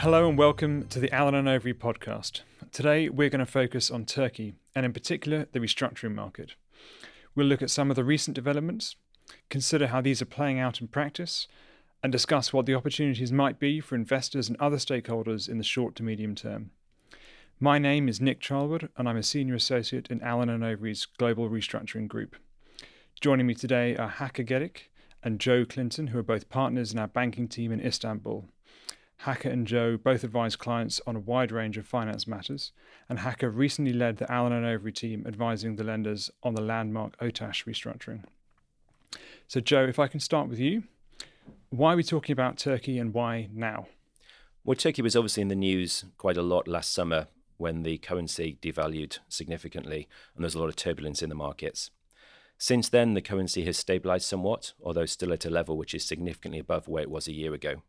Hello and welcome to the Allen and Overy podcast. Today we're going to focus on Turkey and in particular the restructuring market. We'll look at some of the recent developments, consider how these are playing out in practice, and discuss what the opportunities might be for investors and other stakeholders in the short to medium term. My name is Nick Charlwood, and I'm a senior associate in Allen and Overy's Global Restructuring Group. Joining me today are Hakki Gedik and Joe Clinton, who are both partners in our banking team in Istanbul. Hakki and Joe both advise clients on a wide range of finance matters, and Hakki recently led the Allen and Overy team advising the lenders on the landmark Otash restructuring. So, Joe, if I can start with you, why are we talking about Turkey and why now? Well, Turkey was obviously in the news quite a lot last summer when the currency devalued significantly and there's a lot of turbulence in the markets. Since then, the currency has stabilized somewhat, although still at a level which is significantly above where it was a year ago.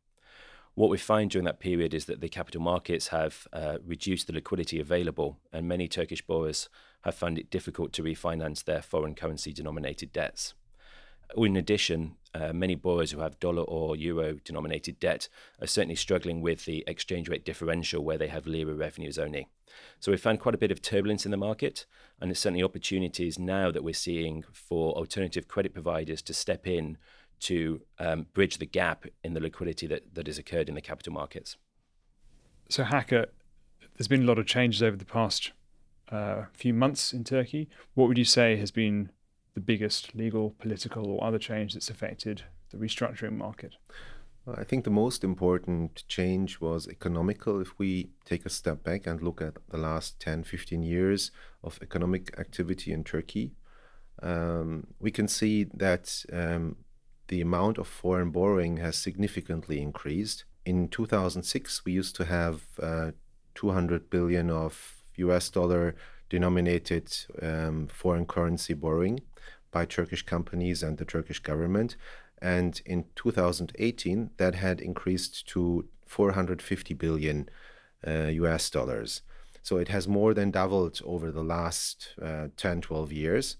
What we find during that period is that the capital markets have uh, reduced the liquidity available, and many Turkish borrowers have found it difficult to refinance their foreign currency denominated debts. In addition, uh, many borrowers who have dollar or euro denominated debt are certainly struggling with the exchange rate differential where they have lira revenues only. So we found quite a bit of turbulence in the market, and there's certainly opportunities now that we're seeing for alternative credit providers to step in to um, bridge the gap in the liquidity that, that has occurred in the capital markets. So, Hakki, there's been a lot of changes over the past uh, few months in Turkey. What would you say has been the biggest legal, political, or other change that's affected the restructuring market? I think the most important change was economical. If we take a step back and look at the last 10, 15 years of economic activity in Turkey, um, we can see that um, the amount of foreign borrowing has significantly increased. In 2006, we used to have uh, 200 billion of US dollar denominated um, foreign currency borrowing by Turkish companies and the Turkish government. And in 2018, that had increased to 450 billion uh, US dollars. So it has more than doubled over the last uh, 10, 12 years.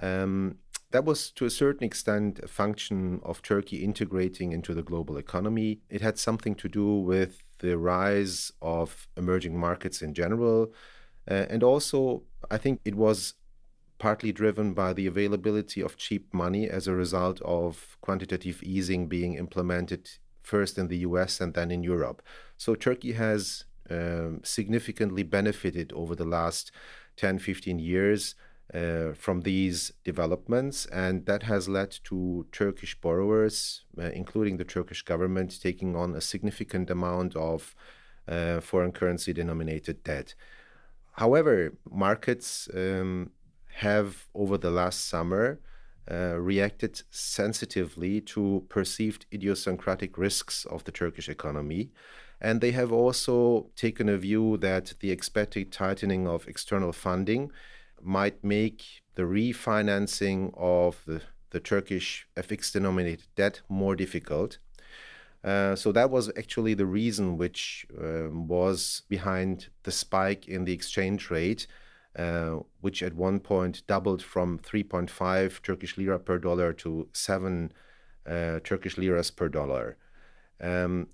Um, that was to a certain extent a function of Turkey integrating into the global economy. It had something to do with the rise of emerging markets in general. Uh, and also, I think it was partly driven by the availability of cheap money as a result of quantitative easing being implemented first in the US and then in Europe. So Turkey has um, significantly benefited over the last 10, 15 years uh, from these developments, and that has led to Turkish borrowers, uh, including the Turkish government, taking on a significant amount of uh, foreign currency denominated debt. However, markets um, have over the last summer uh, reacted sensitively to perceived idiosyncratic risks of the Turkish economy. And they have also taken a view that the expected tightening of external funding might make the refinancing of the, the Turkish FX denominated debt more difficult. Uh, so that was actually the reason which um, was behind the spike in the exchange rate uh, which at one point doubled from 3.5 Turkish lira per dollar to 7 uh, Turkish liras per dollar. Um,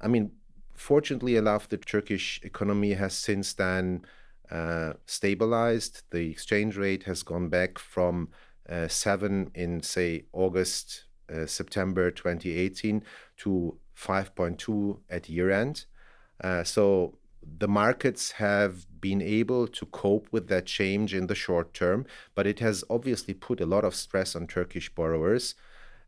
I mean, fortunately enough, the Turkish economy has since then uh, stabilized. The exchange rate has gone back from uh, 7 in, say, August, uh, September 2018 to 5.2 at year end. so the markets have been able to cope with that change in the short term, but it has obviously put a lot of stress on Turkish borrowers.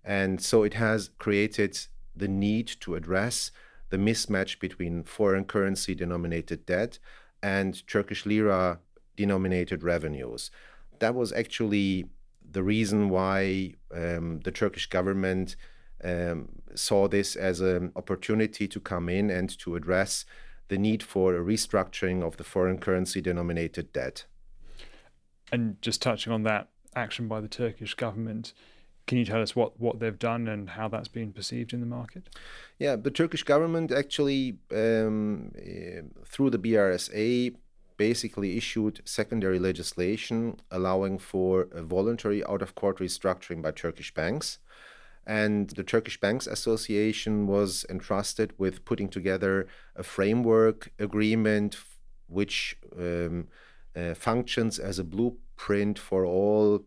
And so it has created the need to address the mismatch between foreign currency denominated debt and Turkish lira denominated revenues. That was actually the reason why um, the Turkish government um, saw this as an opportunity to come in and to address the need for a restructuring of the foreign currency denominated debt. And just touching on that action by the Turkish government, can you tell us what, what they've done and how that's been perceived in the market? Yeah, the Turkish government actually, um, uh, through the BRSA, basically issued secondary legislation allowing for a voluntary out of court restructuring by Turkish banks. And the Turkish Banks Association was entrusted with putting together a framework agreement which um, uh, functions as a blueprint for all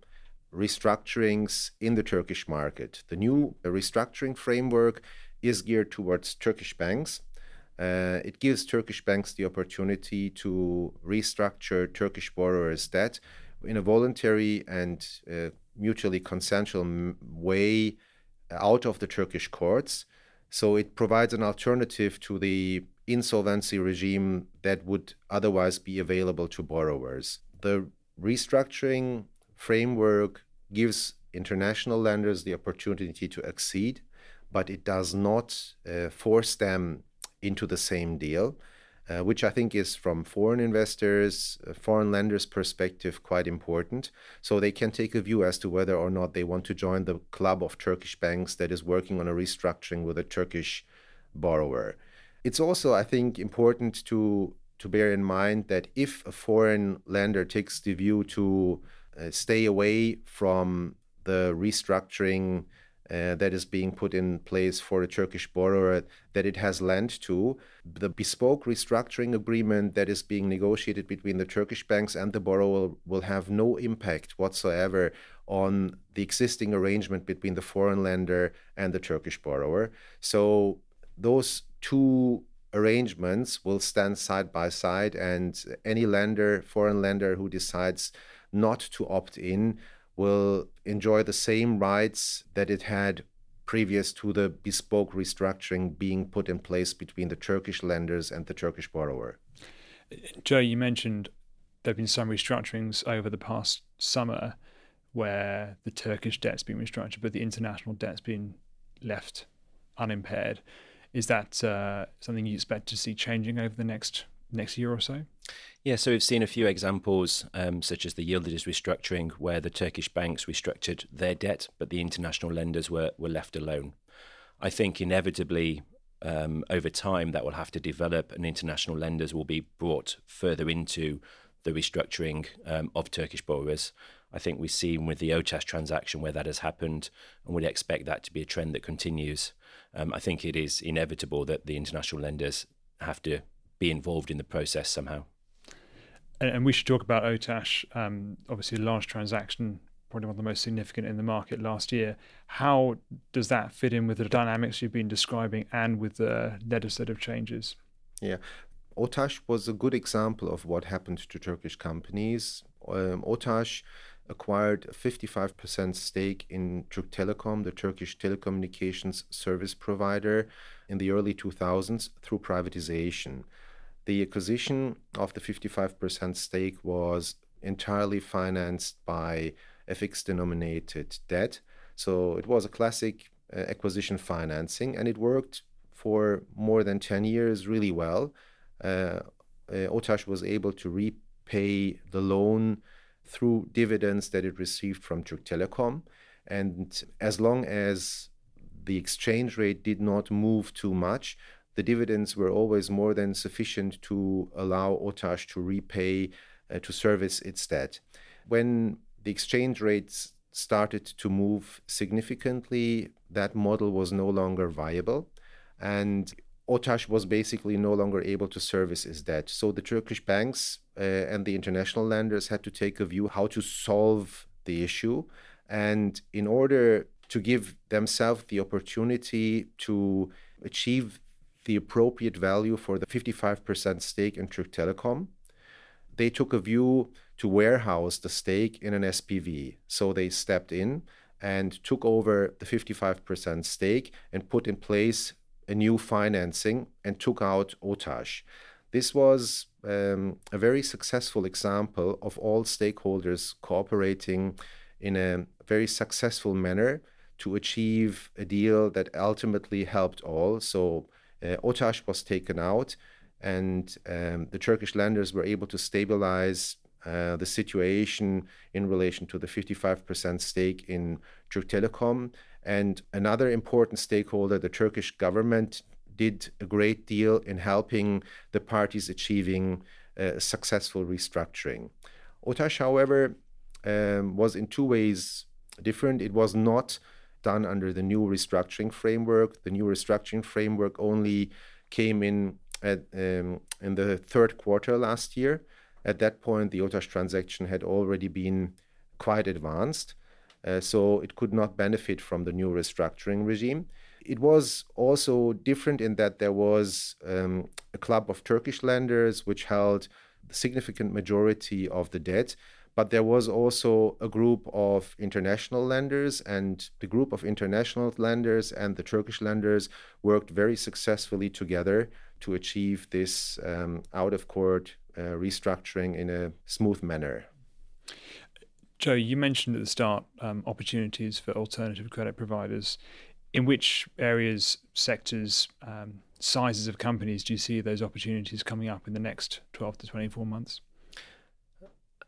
restructurings in the Turkish market. The new restructuring framework is geared towards Turkish banks. Uh, it gives Turkish banks the opportunity to restructure Turkish borrowers' debt in a voluntary and uh, mutually consensual way out of the Turkish courts. So it provides an alternative to the insolvency regime that would otherwise be available to borrowers. The restructuring framework gives international lenders the opportunity to exceed, but it does not uh, force them into the same deal. Uh, which I think is from foreign investors, uh, foreign lenders' perspective, quite important. So they can take a view as to whether or not they want to join the club of Turkish banks that is working on a restructuring with a Turkish borrower. It's also, I think, important to to bear in mind that if a foreign lender takes the view to uh, stay away from the restructuring uh, that is being put in place for a Turkish borrower that it has lent to. The bespoke restructuring agreement that is being negotiated between the Turkish banks and the borrower will have no impact whatsoever on the existing arrangement between the foreign lender and the Turkish borrower. So those two arrangements will stand side by side, and any lender, foreign lender who decides not to opt in will enjoy the same rights that it had previous to the bespoke restructuring being put in place between the Turkish lenders and the Turkish borrower. Joe, you mentioned there have been some restructurings over the past summer where the Turkish debt's been restructured, but the international debt's been left unimpaired. Is that uh, something you expect to see changing over the next next year or so? Yeah, so we've seen a few examples, um, such as the Yildiz restructuring, where the Turkish banks restructured their debt, but the international lenders were, were left alone. I think inevitably, um, over time, that will have to develop, and international lenders will be brought further into the restructuring um, of Turkish borrowers. I think we've seen with the OTAS transaction where that has happened, and would expect that to be a trend that continues. Um, I think it is inevitable that the international lenders have to be involved in the process somehow and, and we should talk about OTASH, Um, obviously, a large transaction, probably one of the most significant in the market last year. How does that fit in with the dynamics you've been describing and with the legislative changes? Yeah. Otash was a good example of what happened to Turkish companies. Um, OTAS acquired a 55% stake in Türk Telekom, the Turkish telecommunications service provider, in the early 2000s through privatization. The acquisition of the 55% stake was entirely financed by FX denominated debt. So it was a classic uh, acquisition financing and it worked for more than 10 years really well. Uh, uh, OTAS was able to repay the loan through dividends that it received from Türk Telekom. And as long as the exchange rate did not move too much, the dividends were always more than sufficient to allow Otash to repay, uh, to service its debt. When the exchange rates started to move significantly, that model was no longer viable. And Otash was basically no longer able to service its debt. So the Turkish banks uh, and the international lenders had to take a view how to solve the issue. And in order to give themselves the opportunity to achieve the appropriate value for the 55% stake in Türk Telekom. They took a view to warehouse the stake in an SPV. So they stepped in and took over the 55% stake and put in place a new financing and took out OTAS. This was um, a very successful example of all stakeholders cooperating in a very successful manner to achieve a deal that ultimately helped all. So uh, OTAS was taken out, and um, the Turkish lenders were able to stabilize uh, the situation in relation to the 55% stake in Türk Telekom. And another important stakeholder, the Turkish government, did a great deal in helping the parties achieving a successful restructuring. Otash, however, um, was in two ways different. It was not done under the new restructuring framework. The new restructuring framework only came in at, um, in the third quarter last year. At that point, the OTAS transaction had already been quite advanced, uh, so it could not benefit from the new restructuring regime. It was also different in that there was um, a club of Turkish lenders which held the significant majority of the debt, but there was also a group of international lenders, and the group of international lenders and the Turkish lenders worked very successfully together to achieve this um, out of court uh, restructuring in a smooth manner. Joe, you mentioned at the start um, opportunities for alternative credit providers. In which areas, sectors, um, sizes of companies do you see those opportunities coming up in the next 12 to 24 months?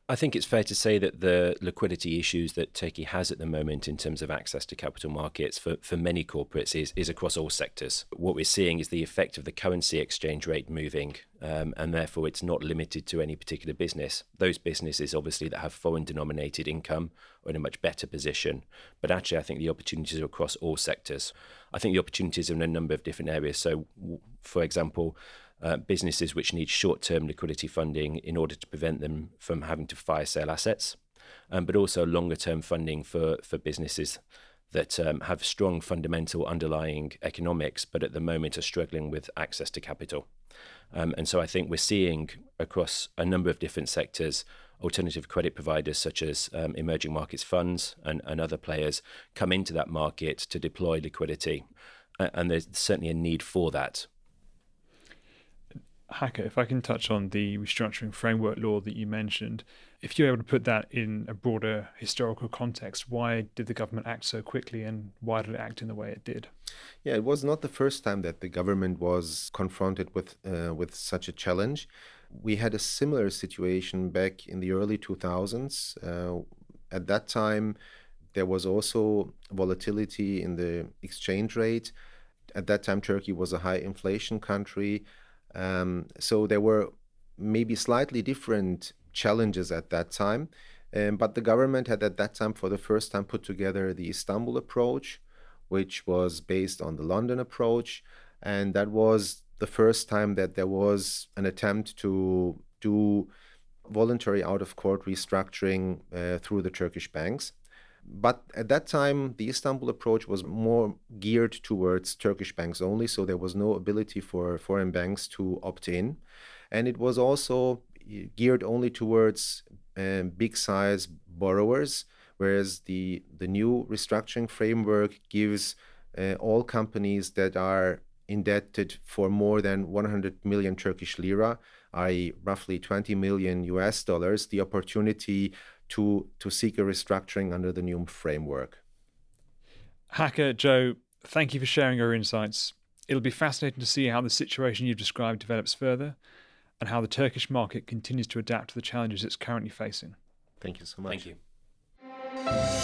I think it's fair to say that the liquidity issues that Turkey has at the moment in terms of access to capital markets for, for many corporates is, is across all sectors. What we're seeing is the effect of the currency exchange rate moving, um, and therefore it's not limited to any particular business. Those businesses, obviously, that have foreign denominated income are in a much better position. But actually, I think the opportunities are across all sectors. I think the opportunities are in a number of different areas. So, for example, uh, businesses which need short term liquidity funding in order to prevent them from having to fire sale assets, um, but also longer term funding for, for businesses that um, have strong fundamental underlying economics, but at the moment are struggling with access to capital. Um, and so I think we're seeing across a number of different sectors alternative credit providers such as um, emerging markets funds and, and other players come into that market to deploy liquidity. And there's certainly a need for that. Hakki, if I can touch on the restructuring framework law that you mentioned, if you're able to put that in a broader historical context, why did the government act so quickly and why did it act in the way it did? Yeah, it was not the first time that the government was confronted with uh, with such a challenge. We had a similar situation back in the early 2000s. Uh, at that time, there was also volatility in the exchange rate. At that time, Turkey was a high inflation country um, so there were maybe slightly different challenges at that time. Um, but the government had at that time, for the first time, put together the Istanbul approach, which was based on the London approach. And that was the first time that there was an attempt to do voluntary out of court restructuring uh, through the Turkish banks. But at that time, the Istanbul approach was more geared towards Turkish banks only, so there was no ability for foreign banks to opt in. And it was also geared only towards um, big size borrowers, whereas the, the new restructuring framework gives uh, all companies that are indebted for more than 100 million Turkish lira, i.e., roughly 20 million US dollars, the opportunity to, to seek a restructuring under the new framework. Hakki Joe, thank you for sharing your insights. It'll be fascinating to see how the situation you've described develops further and how the Turkish market continues to adapt to the challenges it's currently facing. Thank you so much. Thank you.